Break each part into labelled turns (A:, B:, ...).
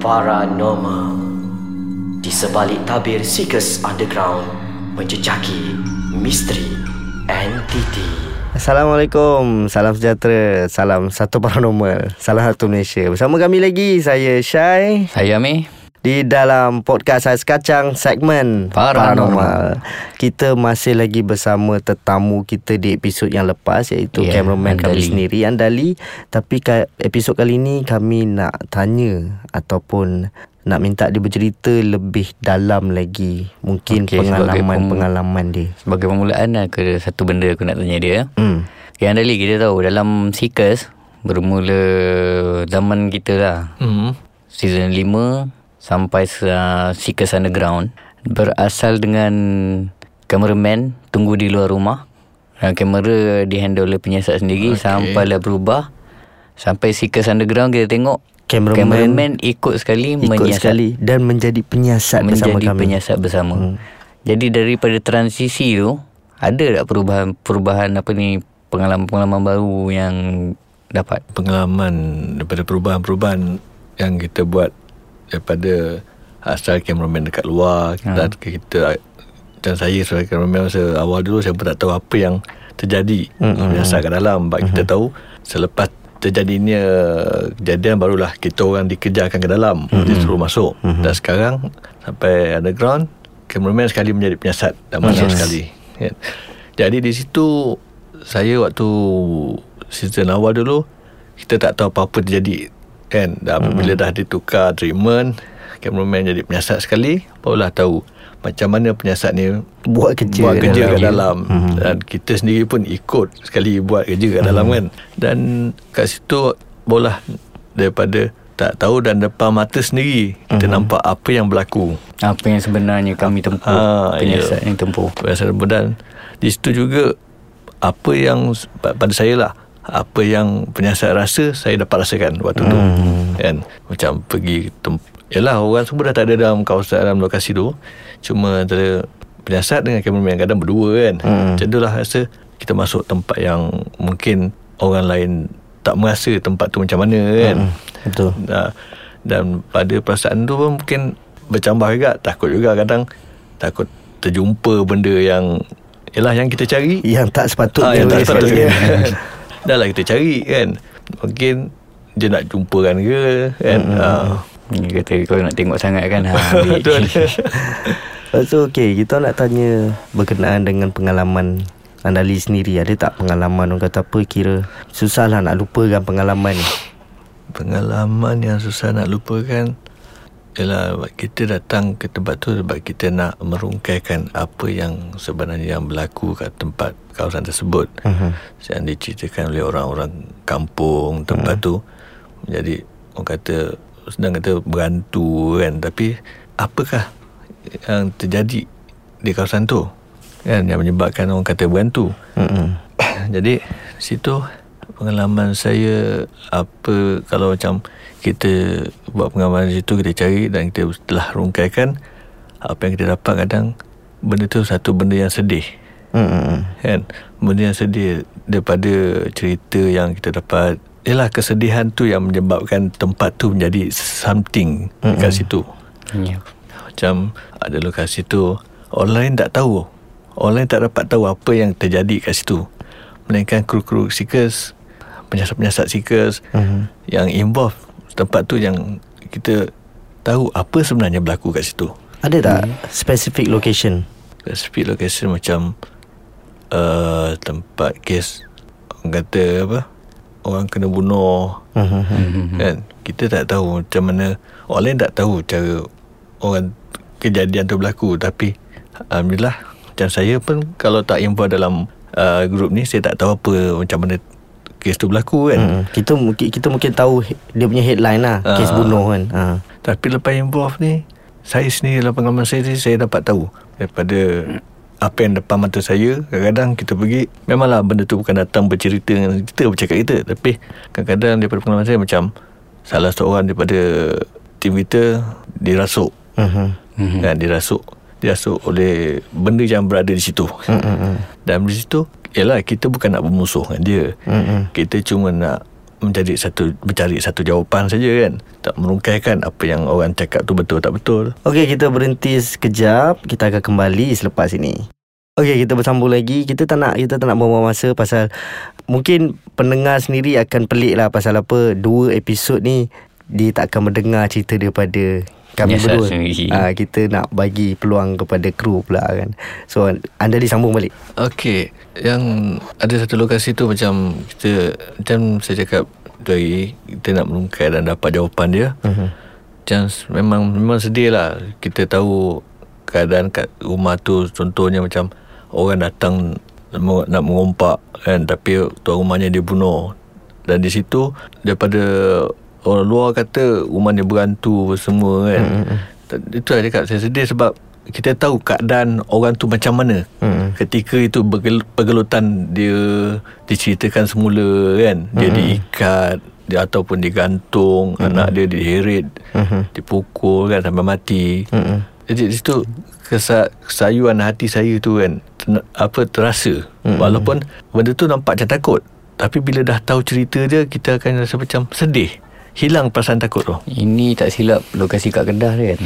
A: Paranormal. Di sebalik tabir Seekers Underground Menjejaki misteri entiti.
B: Assalamualaikum, salam sejahtera, salam satu paranormal, salam satu Malaysia. Bersama kami lagi, saya Syai.
C: Saya Amir
B: di dalam podcast Ais Kacang segmen
C: Paranormal.
B: Kita masih lagi bersama tetamu kita di episod yang lepas iaitu yeah, cameraman kami
C: Andali.
B: sendiri Andali. Tapi ka- episod kali ini kami nak tanya ataupun nak minta dia bercerita lebih dalam lagi mungkin
C: Okey, sebagai
B: pengalaman-pengalaman dia.
C: Sebagai permulaan ada satu benda aku nak tanya dia
B: Hmm.
C: Okay Andali kita tahu dalam Seekers Bermula zaman kita lah
D: Hmm.
C: Season 5 Sampai uh, Seekers Underground Berasal dengan Cameraman Tunggu di luar rumah Dan kamera dihandle oleh penyiasat sendiri okay. Sampailah berubah Sampai Seekers Underground kita tengok
B: Cameraman
C: Cameraman ikut sekali
B: ikut
C: menyiasat
B: sekali dan menjadi penyiasat bersama
C: menjadi
B: kami.
C: penyiasat bersama. Hmm. Jadi daripada transisi tu ada tak perubahan perubahan apa ni pengalaman-pengalaman baru yang dapat?
D: Pengalaman daripada perubahan-perubahan yang kita buat daripada asal cameraman dekat luar
C: Ha.
D: dan kita dan saya sebagai cameraman masa awal dulu saya pun tak tahu apa yang terjadi mm-hmm. biasa kat dalam sebab mm-hmm. kita tahu selepas terjadinya kejadian barulah kita orang dikejarkan ke dalam mm-hmm. disuruh masuk mm-hmm. dan sekarang sampai underground cameraman sekali menjadi penyiasat dan masuk
B: Yes.
D: sekali kan. jadi di situ saya waktu season awal dulu kita tak tahu apa-apa terjadi kan dan apabila dah ditukar treatment cameraman jadi penyiasat sekali barulah tahu macam mana penyiasat ni
B: buat kerja
D: buat kerja
B: dalam.
D: kat dalam hmm. dan kita sendiri pun ikut sekali buat kerja kat dalam kan dan kat situ bola daripada tak tahu dan depan mata sendiri kita nampak apa yang berlaku
C: Apa yang sebenarnya kami tempuh
D: Ah,
C: penyiasat
D: ya.
C: yang tempuh.
D: Biasa dan di situ juga apa yang pa- pada saya lah apa yang penyiasat rasa saya dapat rasakan waktu tu. Kan? Macam pergi tem- Yalah orang semua dah tak ada dalam kawasan dalam lokasi tu. Cuma antara penyiasat dengan kameraman kadang berdua kan. Hmm. Macam tu lah rasa kita masuk tempat yang mungkin orang lain tak merasa tempat tu macam mana kan.
B: Hmm, betul.
D: Dah, dan pada perasaan tu pun mungkin bercambah juga. Takut juga kadang takut terjumpa benda yang ialah yang kita cari.
B: Yang tak sepatutnya
D: Ah, yang tak sepatutnya. dah lah kita cari kan? Mungkin dia nak jumpa kan ke kan? Ah.
C: Dia kata kau nak tengok sangat kan? Ha.
D: Betul.
B: Lepas tu okay, kita nak tanya berkenaan dengan pengalaman Andali sendiri. Ada tak pengalaman orang kata apa kira Susah lah nak lupakan pengalaman ni?
D: Pengalaman yang susah nak lupakan ialah kita datang ke tempat tu sebab kita nak merungkaikan apa yang sebenarnya yang berlaku kat tempat kawasan tersebut
B: Mhm.
D: yang diceritakan oleh orang-orang kampung tempat
B: Hmm.
D: tu jadi orang kata sedang kata berantu kan tapi apakah yang terjadi di kawasan tu kan yang menyebabkan orang kata berantu
B: Mm-mm.
D: jadi situ pengalaman saya apa kalau macam kita buat pengalaman di situ kita cari dan kita setelah rungkaikan apa yang kita dapat kadang benda tu satu benda yang sedih.
B: Mm-mm.
D: kan? Benda yang sedih daripada cerita yang kita dapat ialah kesedihan tu yang menyebabkan tempat tu menjadi something mm kat situ.
C: Ya.
D: macam ada lokasi tu orang lain tak tahu. Orang lain tak dapat tahu apa yang terjadi kat situ. Melainkan kru-kru seekers penyiasat-penyiasat seekers
B: Mhm.
D: yang involve tempat tu yang kita tahu apa sebenarnya berlaku kat situ.
B: Ada tak specific location?
D: Specific location macam uh, tempat kes orang kata apa? Orang kena bunuh.
B: Mhm.
D: kan? Kita tak tahu macam mana. Orang lain tak tahu cara orang kejadian tu berlaku. Tapi alhamdulillah macam saya pun kalau tak involve dalam uh, grup ni saya tak tahu apa macam mana kes tu berlaku kan
B: Mm-mm. Kita mungkin kita mungkin tahu dia punya headline lah
D: Ah.
B: Kes bunuh kan ha.
D: tapi lepas involve ni saya sendiri dalam pengalaman saya ni saya dapat tahu daripada apa yang depan mata saya kadang-kadang kita pergi memanglah benda tu bukan datang bercerita dengan kita bercakap kita tapi kadang-kadang daripada pengalaman saya macam salah seorang daripada tim kita dirasuk
B: Mhm.
D: mm-hmm. kan dirasuk dirasuk oleh benda yang berada di situ
B: Mm-mm.
D: dan di situ ialah kita bukan nak bermusuh dengan dia
B: Mm-mm.
D: kita cuma nak mencari satu mencari satu jawapan saja kan tak merungkaikan apa yang orang cakap tu betul tak betul
B: Okey, kita berhenti sekejap. Kita akan kembali selepas ini. Okey, kita bersambung lagi. Kita tak nak kita tak nak buang masa pasal mungkin pendengar sendiri akan pelik lah pasal apa dua episod ni dia tak akan mendengar cerita daripada kami
C: Penyiasat
B: berdua.
C: sendiri.
B: Ah, kita nak bagi peluang kepada kru pula kan. So anda disambung balik.
D: Okey, yang ada satu lokasi tu macam kita macam saya cakap tadi kita nak merungkai dan dapat jawapan dia. Uh-huh. Memang memang sedih lah kita tahu keadaan kat rumah tu contohnya macam orang datang nak mengompak kan tapi tuan rumahnya dia bunuh dan di situ daripada orang luar kata rumahnya berantu semua kan. Mm-hmm. Itu lah cakap saya sedih sebab kita tahu keadaan orang tu macam mana hmm. ketika itu bergel- pergelutan dia diceritakan semula kan dia
B: Hmm.
D: diikat dia ataupun digantung hmm. anak dia diheret hmm. dipukul kan sampai mati hmm. jadi di situ kesa- kesayuan hati saya tu kan ten- apa terasa hmm. walaupun benda tu nampak macam takut tapi bila dah tahu cerita dia kita akan rasa macam sedih hilang perasaan takut tu
C: Ini tak silap lokasi kat Kedah dia kan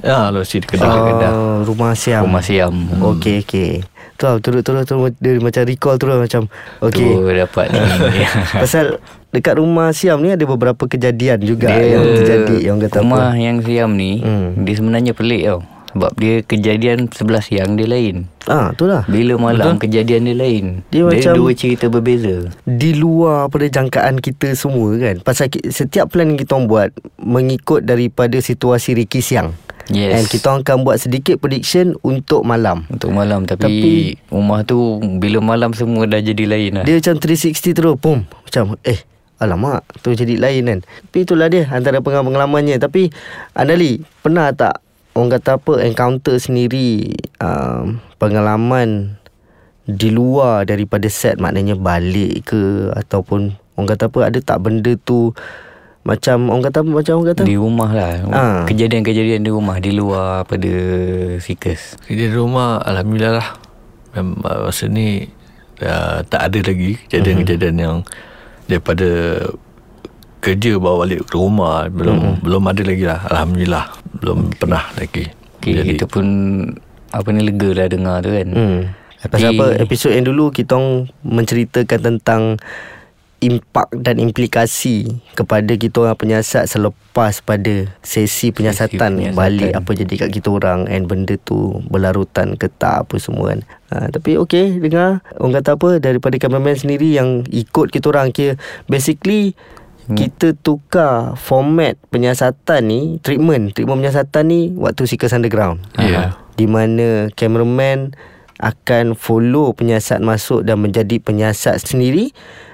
D: Ah, lo si Kedah.
C: Oh. Kedah.
B: Ah, rumah siam.
C: Rumah Siam
B: Hmm. Okey okey. Tu lah turut turut turut dia macam recall terus macam okey.
C: Tu dapat ni
B: Pasal dekat rumah Siam ni ada beberapa kejadian juga
C: Dia
B: yang terjadi yang kata
C: Rumah
B: apa.
C: yang Siam ni
B: Hmm.
C: Dia sebenarnya pelik tau Sebab dia kejadian sebelah siang dia lain
B: Ah, tu lah.
C: Bila malam kejadian dia lain
B: Dia
C: Dia,
B: macam-
C: dua cerita berbeza
B: Di luar pada jangkaan kita semua kan. Pasal setiap plan yang kita buat mengikut daripada situasi Ricky Siang.
C: Yes.
B: And kita akan buat sedikit prediction untuk malam.
C: Untuk malam Tapi,
B: Tapi-
C: Rumah tu Bila malam semua dah jadi lain lah
B: Dia macam 360 terus Pum Macam eh Alamak Tu jadi lain kan Tapi itulah dia Antara pengalaman-pengalamannya Tapi Andali Pernah tak Orang kata apa? Encounter sendiri um, Pengalaman Di luar daripada set Maknanya balik ke Ataupun Orang kata apa? Ada tak benda tu Macam Orang kata apa? Macam orang kata?
C: Di rumah lah.
B: Ah.
C: Kejadian-kejadian di rumah Di luar pada
D: Kerja di rumah Alhamdulillah lah. Memang masa ni uh, Tak ada lagi Kejadian-kejadian yang Daripada Kerja bawa balik ke rumah. Belum
B: Mhm.
D: belum ada lagi lah. Alhamdulillah Belum pernah lagi
C: okay,
D: Jadi
C: Kita pun Apa ni lega lah dengar tu kan
B: Hmm. Pasal apa episod yang dulu kita orang menceritakan tentang impak dan implikasi kepada kita orang penyiasat selepas pada sesi penyiasatan,
C: penyiasatan.
B: balik apa jadi kat kita orang and benda tu berlarutan ke tak apa semua kan. Ha, tapi okey dengar orang kata apa daripada cameraman sendiri yang ikut kita orang kira basically Hmm. Kita tukar format penyiasatan ni Treatment Treatment penyiasatan ni Waktu Seekers Underground
D: Ya.
B: di mana cameraman akan follow penyiasat masuk dan menjadi penyiasat sendiri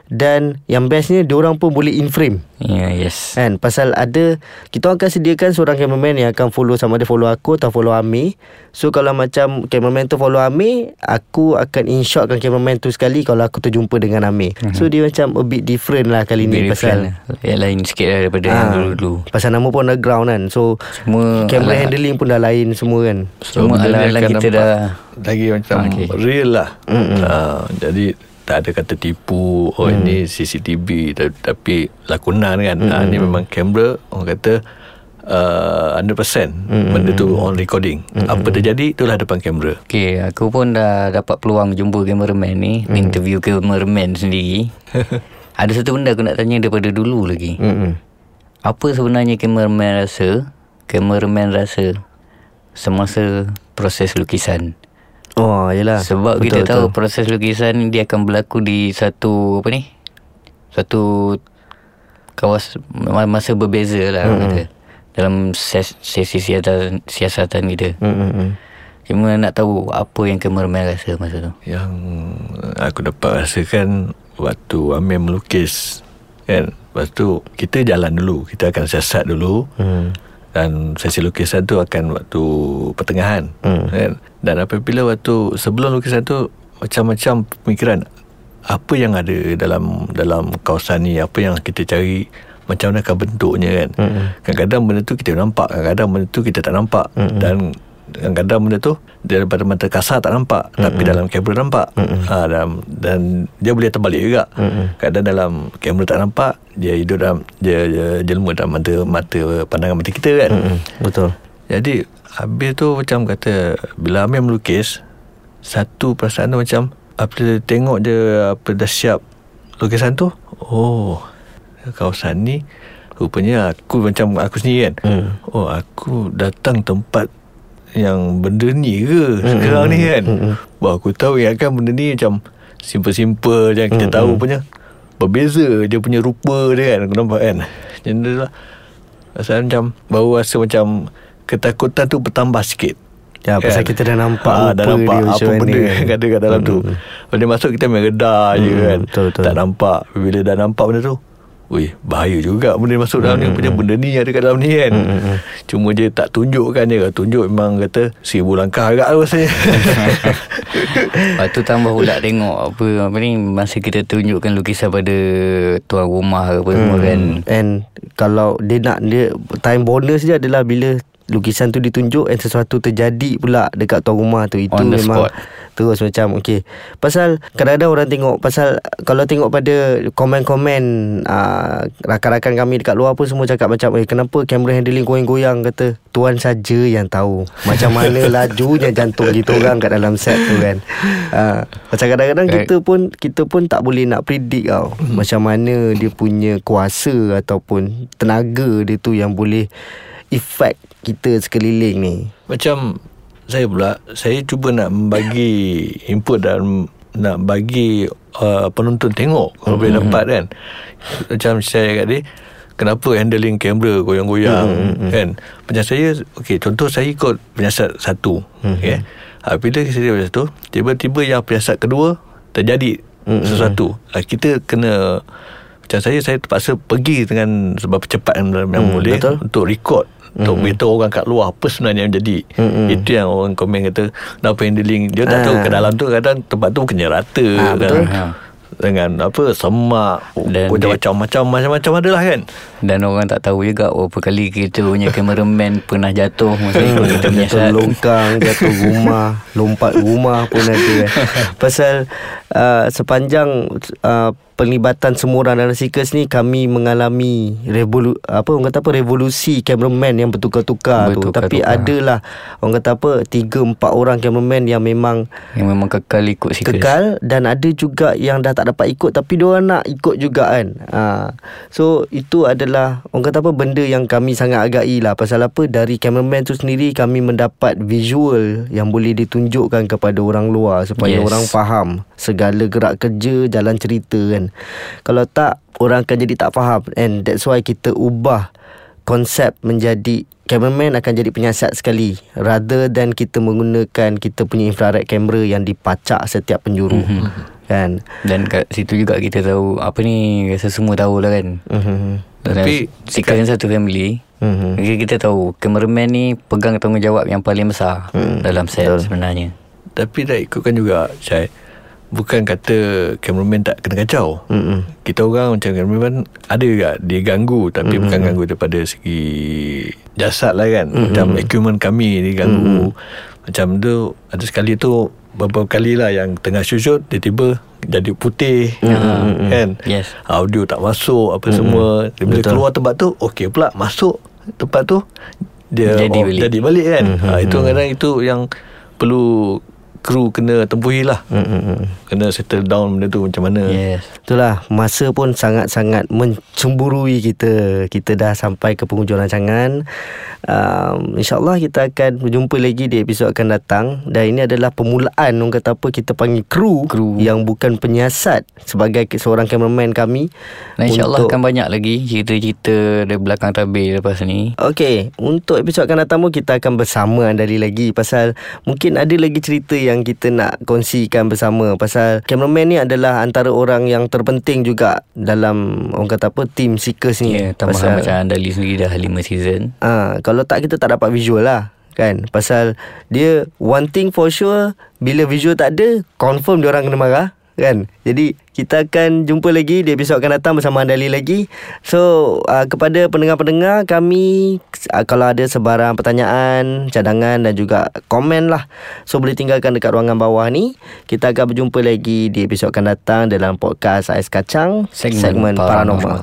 B: dan yang bestnya diorang pun boleh in frame
C: Ya yes.
B: Kan? Pasal ada kita akan sediakan seorang cameraman yang akan follow sama ada follow aku atau follow Amir. So kalau macam cameraman tu follow Amir aku akan inshotkan cameraman tu sekali kalau aku terjumpa dengan Amir. So dia macam a bit different lah kali ni pasal
C: different lah. Yang lain sikit lah Daripada yang
B: Ah,
C: dulu-dulu.
B: pasal nama pun underground kan? So
C: Semua
B: camera
C: alat-
B: handling pun dah lain semua kan?
C: Semua
D: benda ni
C: alat-alat
D: akan
C: kita dah
D: Lagi macam
C: Okey.
D: okay. real lah. Uh, Jadi tak ada kata tipu Oh
B: Mm.
D: ini CCTV ta- Tapi lakonan kan mm. uh, Ini memang kamera Orang kata uh, 100% mm. Benda tu on recording mm. Apa terjadi Itulah depan kamera
C: Okay, aku pun dah dapat peluang jumpa cameraman ni, hmm. interview cameraman sendiri. Ada satu benda aku nak tanya daripada dulu lagi.
B: Mm-mm.
C: Apa sebenarnya cameraman rasa, cameraman rasa semasa proses lukisan?
B: Oh yelah
C: Sebab
B: betul,
C: kita tahu
B: betul.
C: proses lukisan ni dia akan berlaku di satu apa ni? Satu kawas masa berbeza lah hmm. kata. Dalam ses, sesi siasatan, siasatan kita.
B: Mm-mm.
C: Cuma nak tahu apa yang cameraman rasa masa tu.
D: Yang aku dapat rasakan Waktu Amir melukis Kan Lepas tu Kita jalan dulu Kita akan siasat dulu
B: Hmm.
D: Dan sesi lukisan tu akan waktu pertengahan
B: Hmm.
D: kan? Dan apabila waktu sebelum lukisan tu Macam-macam pemikiran Apa yang ada dalam dalam kawasan ni Apa yang kita cari Macam mana akan bentuknya kan
B: Hmm.
D: Kadang-kadang benda tu kita nampak Kadang-kadang benda tu kita tak nampak
B: Mm-mm.
D: Dan Kadang-kadang benda tu Daripada mata kasar tak nampak mm-hmm. Tapi dalam kamera nampak mm-hmm. ha, dan, dan dia boleh terbalik juga mm-hmm. Kadang dalam kamera tak nampak Dia hidup dalam Dia, dia jelma dalam mata, mata Pandangan mata kita kan
B: Mm-mm. Betul
D: Jadi Habis tu macam kata Bila Amir melukis Satu perasaan tu macam Apabila tengok dia Apa dah siap Lukisan tu Oh Kawasan ni Rupanya aku macam Aku sendiri kan
B: Hmm.
D: Oh aku datang tempat Yang benda ni ke Sekarang ni kan Wah aku tahu yang kan benda ni macam Simple-simple Yang kita tahu punya Berbeza Dia punya rupa dia kan Aku nampak kan Macam tu lah Rasa macam Baru rasa macam Ketakutan tu bertambah sikit
B: Ya pasal kita dah nampak rupa
D: dah nampak
B: dia
D: apa benda
B: kan.
D: yang ada kat dalam tu. Bila masuk kita main redar je kan.
B: betul, betul.
D: Tak nampak. Bila dah nampak benda tu, Wih, bahaya juga benda dia masuk dalam ni. Punya benda ni ada kat dalam ni kan. Cuma dia tak tunjukkan dia. Tunjuk memang kata seribu langkah agak tu rasanya.
C: Lepas tu tambah pula tengok apa apa ni masa kita tunjukkan lukisan pada tuan rumah ke apa semua kan.
B: And kalau dia nak dia time bonus dia adalah bila lukisan tu ditunjuk and sesuatu terjadi pula dekat tuan rumah tu. Itu
C: On
B: memang
C: spot.
B: terus macam okey pasal kadang-kadang orang tengok pasal kalau tengok pada komen-komen uh, rakan-rakan kami dekat luar pun semua cakap macam eh kenapa kamera handling goyang-goyang? Kata tuan saja yang tahu macam mana lajunya jantung kita orang kat dalam set tu kan. Uh, macam kadang-kadang
C: Right.
B: kita pun kita pun tak boleh nak predict tau macam mana dia punya kuasa ataupun tenaga dia tu yang boleh effect kita sekeliling ni?
D: Macam saya pula Saya cuba nak bagi input dan Nak bagi uh, penonton tengok Kalau boleh dapat kan. Macam saya kat dia Kenapa handling kamera goyang-goyang kan? Macam saya okay, Contoh saya ikut penyiasat satu okay. ha, Bila saya penyiasat satu Tiba-tiba yang penyiasat kedua Terjadi sesuatu. ha, Kita kena Macam saya Saya terpaksa pergi dengan Sebab percepatan yang
B: Hmm,
D: boleh
B: betul.
D: Untuk record untuk beritahu orang kat luar apa sebenarnya yang jadi.
B: Mm-mm.
D: Itu yang orang komen kata kenapa handling dia tak tahu
B: Ah.
D: ke dalam tu kadang tempat tu bukannya rata
B: Ah, betul.
D: kan. Dengan apa semak
C: Dan
D: Dan
C: dia-
D: macam-macam macam-macam adalah kan.
C: Dan orang tak tahu juga berapa kali kita punya cameraman pernah jatuh masa ikut kita punya
B: Jatuh longkang Jatuh rumah Lompat rumah pun ada. Pasal uh, Sepanjang uh, Penglibatan semua orang dalam Seekers ni Kami mengalami revolu apa Orang kata apa Revolusi cameraman yang bertukar-tukar tu. Tapi adalah Orang kata apa Tiga empat orang cameraman yang memang
C: Yang memang kekal ikut si
B: kekal dan ada juga yang dah tak dapat ikut tapi dia nak ikut juga kan. Ha. So itu adalah orang kata apa benda yang kami sangat agai lah pasal apa dari cameraman tu sendiri kami mendapat visual yang boleh ditunjukkan kepada orang luar supaya
C: Yes.
B: orang faham segala gerak kerja jalan cerita kan. Kalau tak orang akan jadi tak faham and that's why kita ubah konsep menjadi cameraman akan jadi penyiasat sekali rather than kita menggunakan kita punya infrared camera yang dipacak setiap penjuru mm-hmm. kan
C: Dan kat situ juga kita tahu Apa ni Rasa semua tahu lah kan
B: mm-hmm.
D: Tapi
C: Si kan satu family
B: Mhm.
C: mm-hmm. Kita tahu Cameraman ni Pegang tanggungjawab Yang paling besar
B: Hmm,
C: Dalam set
B: betul.
C: sebenarnya
D: Tapi dah ikutkan juga Syed Bukan kata cameraman tak kena kacau
B: Mm-mm.
D: Kita orang macam cameraman Ada juga Dia ganggu Tapi
B: Mm-hmm.
D: bukan ganggu daripada segi Jasad lah kan mm-hmm. Macam equipment kami Dia ganggu mm-hmm. Macam tu Ada sekali tu Beberapa kali lah Yang tengah shoot Tiba-tiba Jadi putih mm-hmm. Kan
C: Yes.
D: Audio tak masuk Apa mm-hmm. semua Dia bila
B: Betul.
D: keluar tempat tu Okey pula Masuk tempat tu Dia
C: Jadi balik.
D: Jadi balik kan mm-hmm. ha, Itu kadang itu yang Perlu Kru kena tempuhi lah
B: Mm-mm.
D: Kena settle down benda tu Macam mana
C: Yes
B: Itulah masa pun sangat-sangat mencemburui kita. Kita dah sampai ke penghujung rancangan. Um, InsyaAllah kita akan berjumpa lagi di episod akan datang. Dan ini adalah permulaan orang kata apa kita panggil kru,
C: Kru.
B: yang bukan penyiasat sebagai seorang cameraman kami.
C: Dan insyaAllah
B: untuk-
C: akan banyak lagi Cerita-cerita Dari belakang tabir lepas ni
B: Okey, untuk episod akan datang pun kita akan bersama Andali lagi pasal mungkin ada lagi cerita yang kita nak kongsikan bersama. Pasal cameraman ni adalah antara orang yang terpenting juga dalam orang kata apa team Seekers ni.
C: Ya, tambahan macam Andali sendiri dah 5 season.
B: Ah, kalau tak kita tak dapat visual lah kan? Pasal dia one thing for sure bila visual tak ada confirm dia orang kena marah kan. Jadi kita akan jumpa lagi di episod akan datang bersama Andali lagi. So uh, kepada pendengar-pendengar kami uh, kalau ada sebarang pertanyaan, cadangan dan juga komen lah. So boleh tinggalkan dekat ruangan bawah ni. Kita akan berjumpa lagi di episod akan datang dalam podcast Ais Kacang
C: Segmen Paranormal.
B: Paranormal.